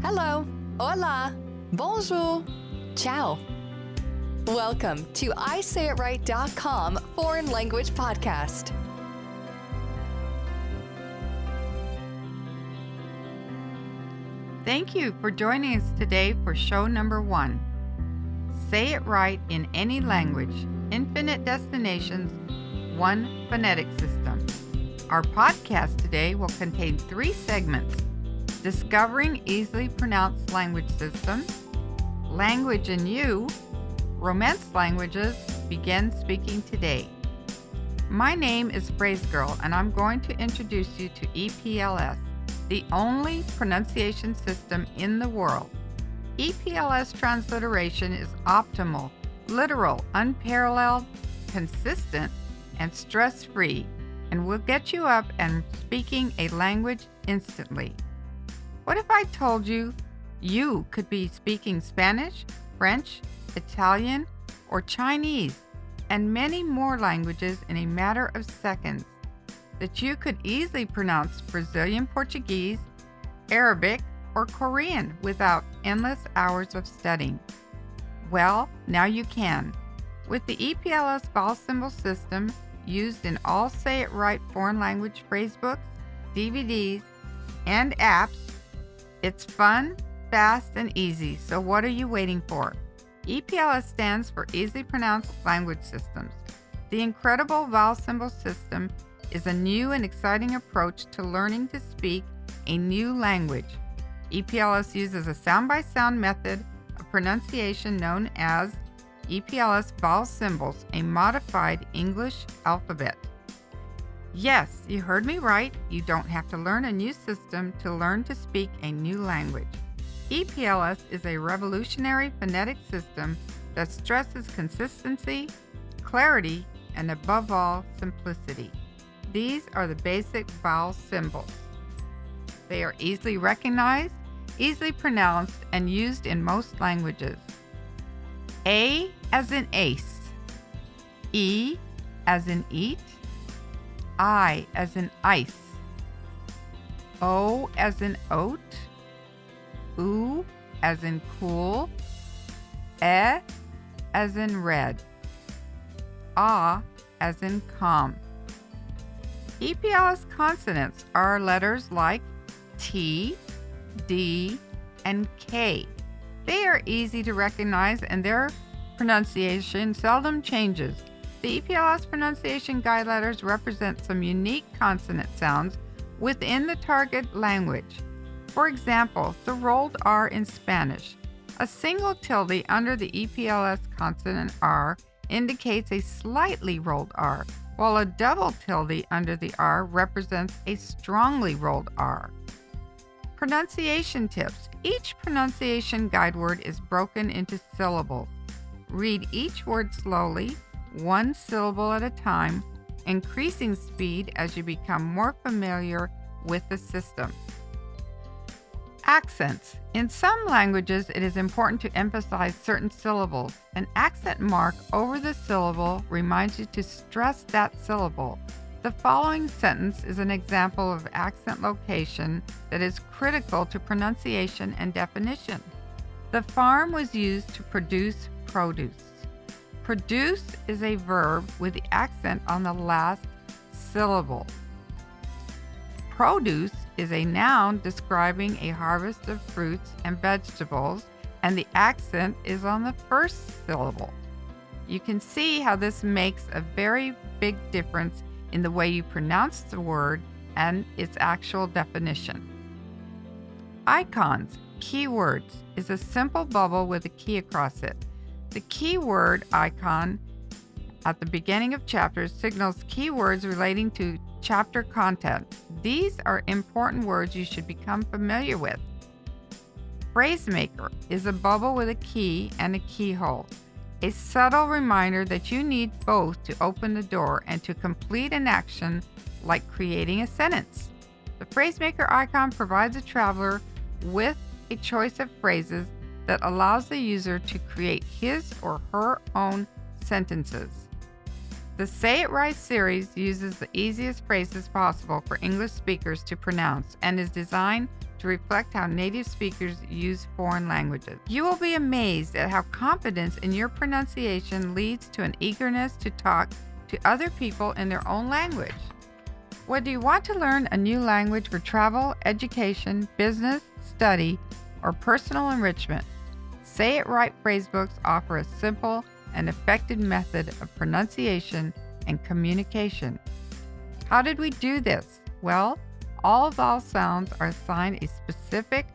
Hello, hola, bonjour, ciao. Welcome to ISayItRight.com Foreign Language Podcast. Thank you for joining us today for show number one. Say it right in any language, infinite destinations, one phonetic system. Our podcast today will contain three segments Discovering Easily Pronounced Language Systems, Language in You, Romance Languages, Begin Speaking Today. My name is Phrase Girl, and I'm going to introduce you to EPLS, the only pronunciation system in the world. EPLS transliteration is optimal, literal, unparalleled, consistent, and stress free, and will get you up and speaking a language instantly. What if I told you you could be speaking Spanish, French, Italian, or Chinese, and many more languages in a matter of seconds? That you could easily pronounce Brazilian Portuguese, Arabic, or Korean without endless hours of studying? Well, now you can. With the EPLS vowel symbol system used in all Say It Right foreign language phrasebooks, DVDs, and apps, it's fun, fast, and easy, so what are you waiting for? EPLS stands for Easily Pronounced Language Systems. The incredible vowel symbol system is a new and exciting approach to learning to speak a new language. EPLS uses a sound by sound method of pronunciation known as EPLS vowel symbols, a modified English alphabet. Yes, you heard me right. You don't have to learn a new system to learn to speak a new language. EPLS is a revolutionary phonetic system that stresses consistency, clarity, and above all, simplicity. These are the basic vowel symbols. They are easily recognized, easily pronounced, and used in most languages. A as in ace, E as in eat, I as in ice, O as in oat, U as in cool, E as in red, A as in calm. EPLS consonants are letters like T, D, and K. They are easy to recognize and their pronunciation seldom changes. The EPLS pronunciation guide letters represent some unique consonant sounds within the target language. For example, the rolled R in Spanish. A single tilde under the EPLS consonant R indicates a slightly rolled R, while a double tilde under the R represents a strongly rolled R. Pronunciation tips Each pronunciation guide word is broken into syllables. Read each word slowly, one syllable at a time, increasing speed as you become more familiar with the system. Accents. In some languages, it is important to emphasize certain syllables. An accent mark over the syllable reminds you to stress that syllable. The following sentence is an example of accent location that is critical to pronunciation and definition. The farm was used to produce produce. Produce is a verb with the accent on the last syllable. Produce is a noun describing a harvest of fruits and vegetables, and the accent is on the first syllable. You can see how this makes a very big difference in the way you pronounce the word and its actual definition. Icons, keywords, is a simple bubble with a key across it. The keyword icon at the beginning of chapters signals keywords relating to chapter content. These are important words you should become familiar with. Phrasemaker is a bubble with a key and a keyhole, a subtle reminder that you need both to open the door and to complete an action like creating a sentence. The phrasemaker icon provides a traveler with a choice of phrases that allows the user to create his or her own sentences. The Say It Right series uses the easiest phrases possible for English speakers to pronounce and is designed to reflect how native speakers use foreign languages. You will be amazed at how confidence in your pronunciation leads to an eagerness to talk to other people in their own language. Whether you want to learn a new language for travel, education, business, study, or personal enrichment, Say It Right phrasebooks offer a simple, and effective method of pronunciation and communication. How did we do this? Well, all vowel sounds are assigned a specific,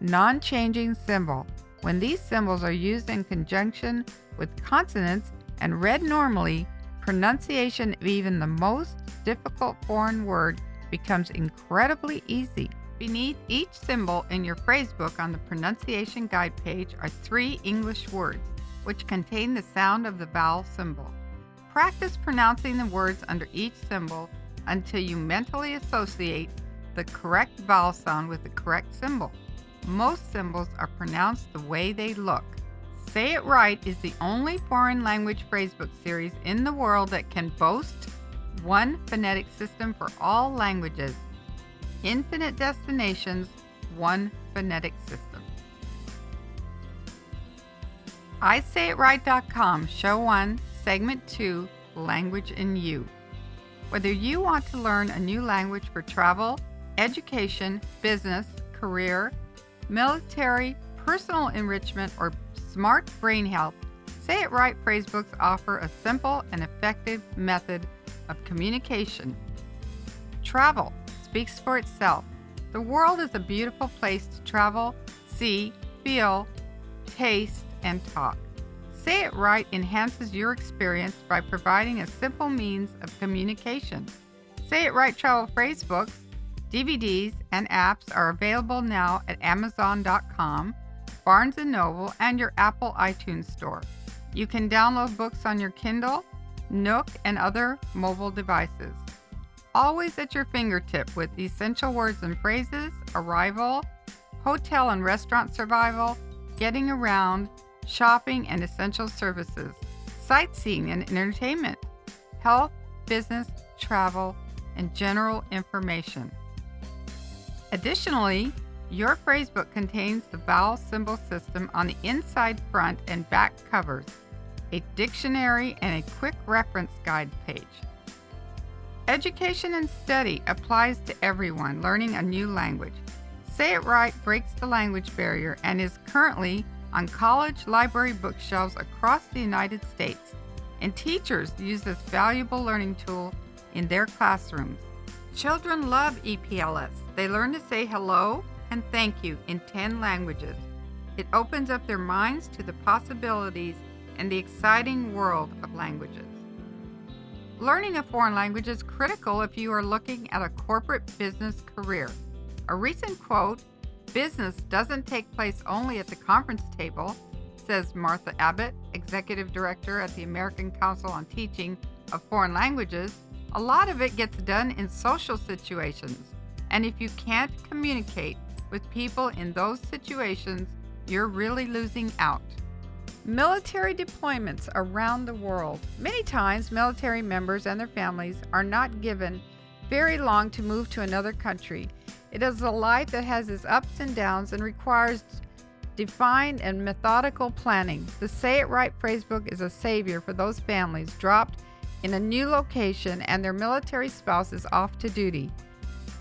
non changing symbol. When these symbols are used in conjunction with consonants and read normally, pronunciation of even the most difficult foreign word becomes incredibly easy. Beneath each symbol in your phrasebook on the pronunciation guide page are three English words which contain the sound of the vowel symbol. Practice pronouncing the words under each symbol until you mentally associate the correct vowel sound with the correct symbol. Most symbols are pronounced the way they look. Say It Right is the only foreign language phrasebook series in the world that can boast one phonetic system for all languages. Infinite destinations, one phonetic system. ISayItRight.com, Show 1, Segment 2, Language in You. Whether you want to learn a new language for travel, education, business, career, military, personal enrichment, or smart brain health, Say It Right phrasebooks offer a simple and effective method of communication. Travel speaks for itself. The world is a beautiful place to travel, see, feel, taste, and talk. Say It Right enhances your experience by providing a simple means of communication. Say It Right travel phrase books, DVDs, and apps are available now at Amazon.com, Barnes & Noble, and your Apple iTunes store. You can download books on your Kindle, Nook, and other mobile devices. Always at your fingertip with essential words and phrases, arrival, hotel and restaurant survival, getting around, shopping and essential services, sightseeing and entertainment, health, business, travel, and general information. Additionally, your phrasebook contains the vowel symbol system on the inside front and back covers, a dictionary, and a quick reference guide page. Education and study applies to everyone learning a new language. Say It Right breaks the language barrier and is currently on college library bookshelves across the United States, and teachers use this valuable learning tool in their classrooms. Children love EPLS. They learn to say hello and thank you in 10 languages. It opens up their minds to the possibilities and the exciting world of languages. Learning a foreign language is critical if you are looking at a corporate business career. A recent quote business doesn't take place only at the conference table, says Martha Abbott, Executive Director at the American Council on Teaching of Foreign Languages. A lot of it gets done in social situations, and if you can't communicate with people in those situations, you're really losing out. Military deployments around the world. Many times, military members and their families are not given very long to move to another country it is a life that has its ups and downs and requires defined and methodical planning. The Say It Right phrasebook is a savior for those families dropped in a new location and their military spouse is off to duty.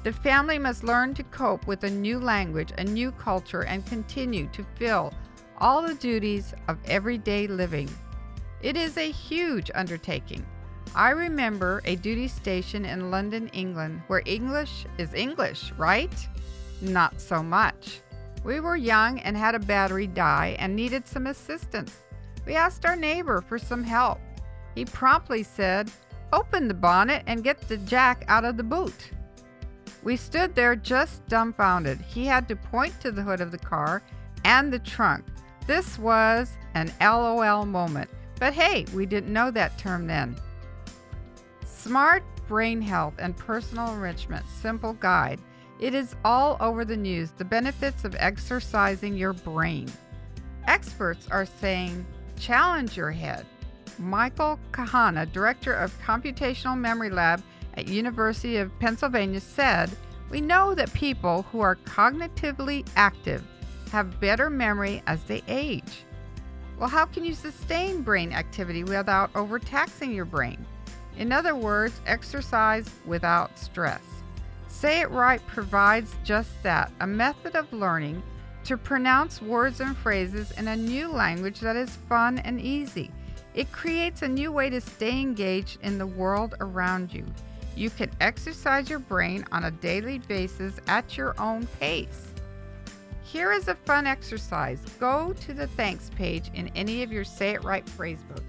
The family must learn to cope with a new language, a new culture, and continue to fill all the duties of everyday living. It is a huge undertaking. I remember a duty station in London, England, where English is English, right? Not so much. We were young and had a battery die and needed some assistance. We asked our neighbor for some help. He promptly said, Open the bonnet and get the jack out of the boot. We stood there just dumbfounded. He had to point to the hood of the car and the trunk. This was an LOL moment. But hey, we didn't know that term then. Smart Brain Health and Personal Enrichment Simple Guide. It is all over the news the benefits of exercising your brain. Experts are saying challenge your head, Michael Kahana, director of Computational Memory Lab at University of Pennsylvania, said, "We know that people who are cognitively active have better memory as they age." Well, how can you sustain brain activity without overtaxing your brain? In other words, exercise without stress. Say It Right provides just that a method of learning to pronounce words and phrases in a new language that is fun and easy. It creates a new way to stay engaged in the world around you. You can exercise your brain on a daily basis at your own pace. Here is a fun exercise. Go to the thanks page in any of your Say It Right phrase books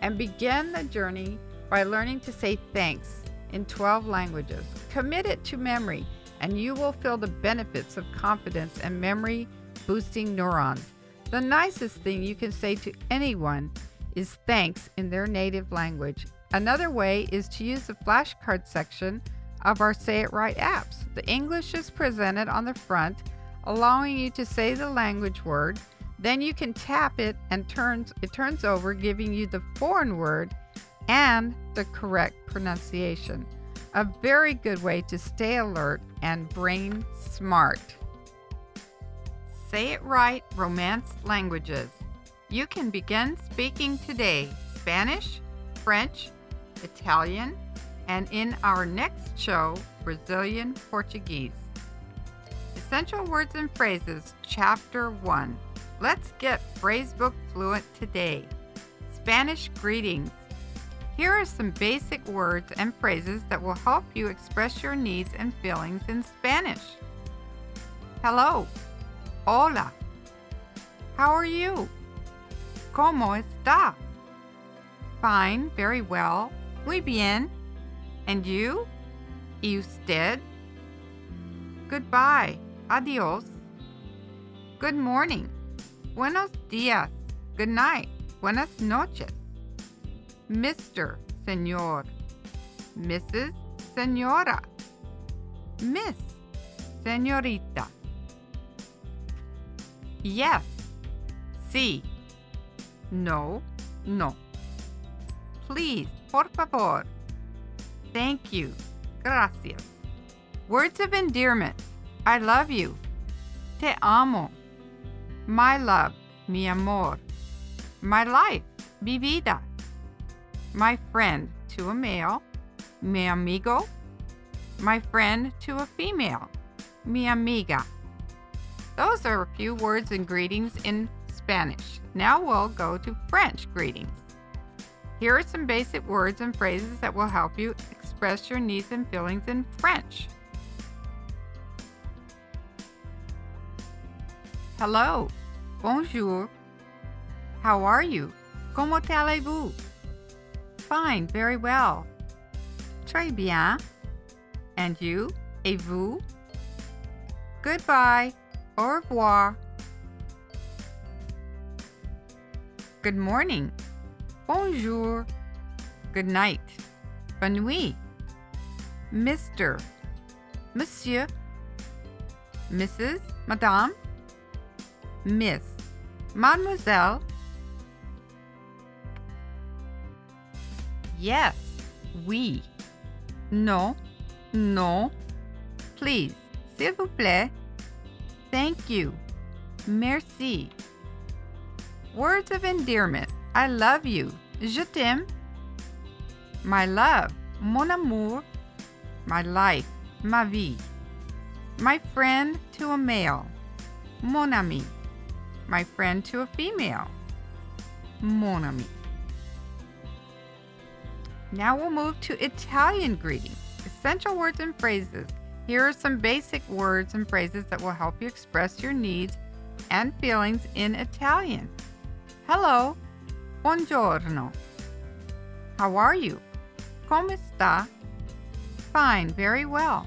and begin the journey by learning to say thanks in 12 languages. Commit it to memory, and you will feel the benefits of confidence and memory boosting neurons. The nicest thing you can say to anyone is thanks in their native language. Another way is to use the flashcard section of our Say It Right apps. The English is presented on the front allowing you to say the language word. Then you can tap it and turns it turns over giving you the foreign word and the correct pronunciation. A very good way to stay alert and brain smart. Say it right, Romance languages. You can begin speaking today Spanish, French, Italian, and in our next show, Brazilian Portuguese. Essential Words and Phrases, Chapter 1. Let's get Phrasebook Fluent today. Spanish greetings. Here are some basic words and phrases that will help you express your needs and feelings in Spanish. Hello. Hola. How are you? ¿Cómo está? Fine, very well. Muy bien. And you? ¿Y usted? Goodbye. Adios. Good morning. Buenos días. Good night. Buenas noches. Mr. Señor. Mrs. Señora. Miss. Señorita. Yes. Sí. No. No. Please. Por favor. Thank you. Gracias. Words of endearment. I love you. Te amo. My love, mi amor. My life, mi vida. My friend to a male, mi amigo. My friend to a female, mi amiga. Those are a few words and greetings in Spanish. Now we'll go to French greetings. Here are some basic words and phrases that will help you express your needs and feelings in French. Hello. Bonjour. How are you? Comment allez-vous? Fine, very well. Très bien. And you? Et vous? Goodbye. Au revoir. Good morning. Bonjour. Good night. Bonne nuit. Mr. Monsieur. Mrs. Madame. Miss, Mademoiselle. Yes, oui. No, no. Please, s'il vous plaît. Thank you. Merci. Words of endearment. I love you. Je t'aime. My love. Mon amour. My life. Ma vie. My friend to a male. Mon ami my friend to a female. Mon amie. Now we'll move to Italian greetings, essential words and phrases. Here are some basic words and phrases that will help you express your needs and feelings in Italian. Hello, buongiorno. How are you? Come sta? Fine, very well.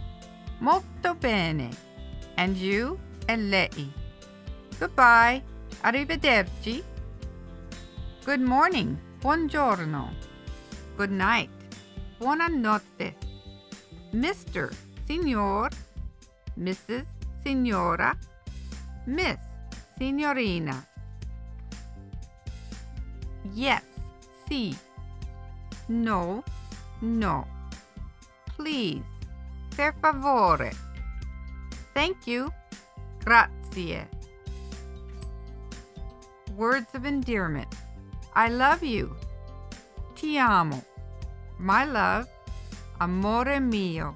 Molto bene. And you? E lei? Goodbye. Arrivederci. Good morning. Buongiorno. Good night. Buonanotte. Mr. Signor. Mrs. Signora. Miss. Signorina. Yes. sì. No, no. Please, per favore. Thank you, grazie. Words of endearment. I love you. Ti amo. My love, amore mio.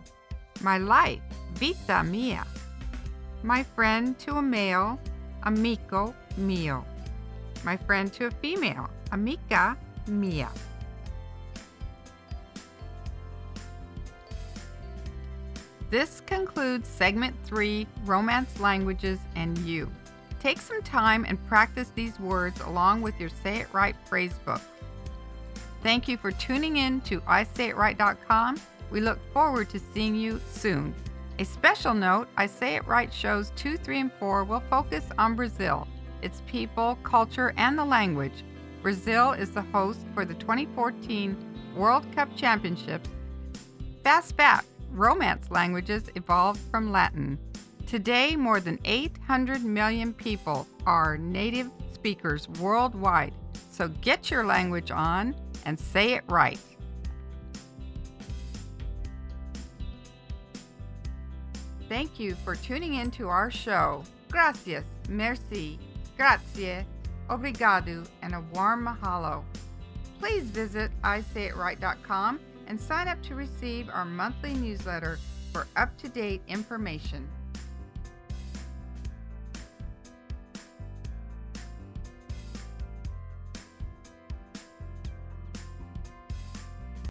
My life, vita mia. My friend to a male, amico mio. My friend to a female, amica mia. This concludes segment three Romance Languages and You. Take some time and practice these words along with your Say It Right phrase book. Thank you for tuning in to ISayItRight.com. We look forward to seeing you soon. A special note I Say It Right shows 2, 3, and 4 will focus on Brazil, its people, culture, and the language. Brazil is the host for the 2014 World Cup Championships. Fast Fact Romance languages evolved from Latin. Today, more than 800 million people are native speakers worldwide. So get your language on and say it right. Thank you for tuning in to our show. Gracias, merci, grazie, obrigado, and a warm mahalo. Please visit isayitright.com and sign up to receive our monthly newsletter for up to date information.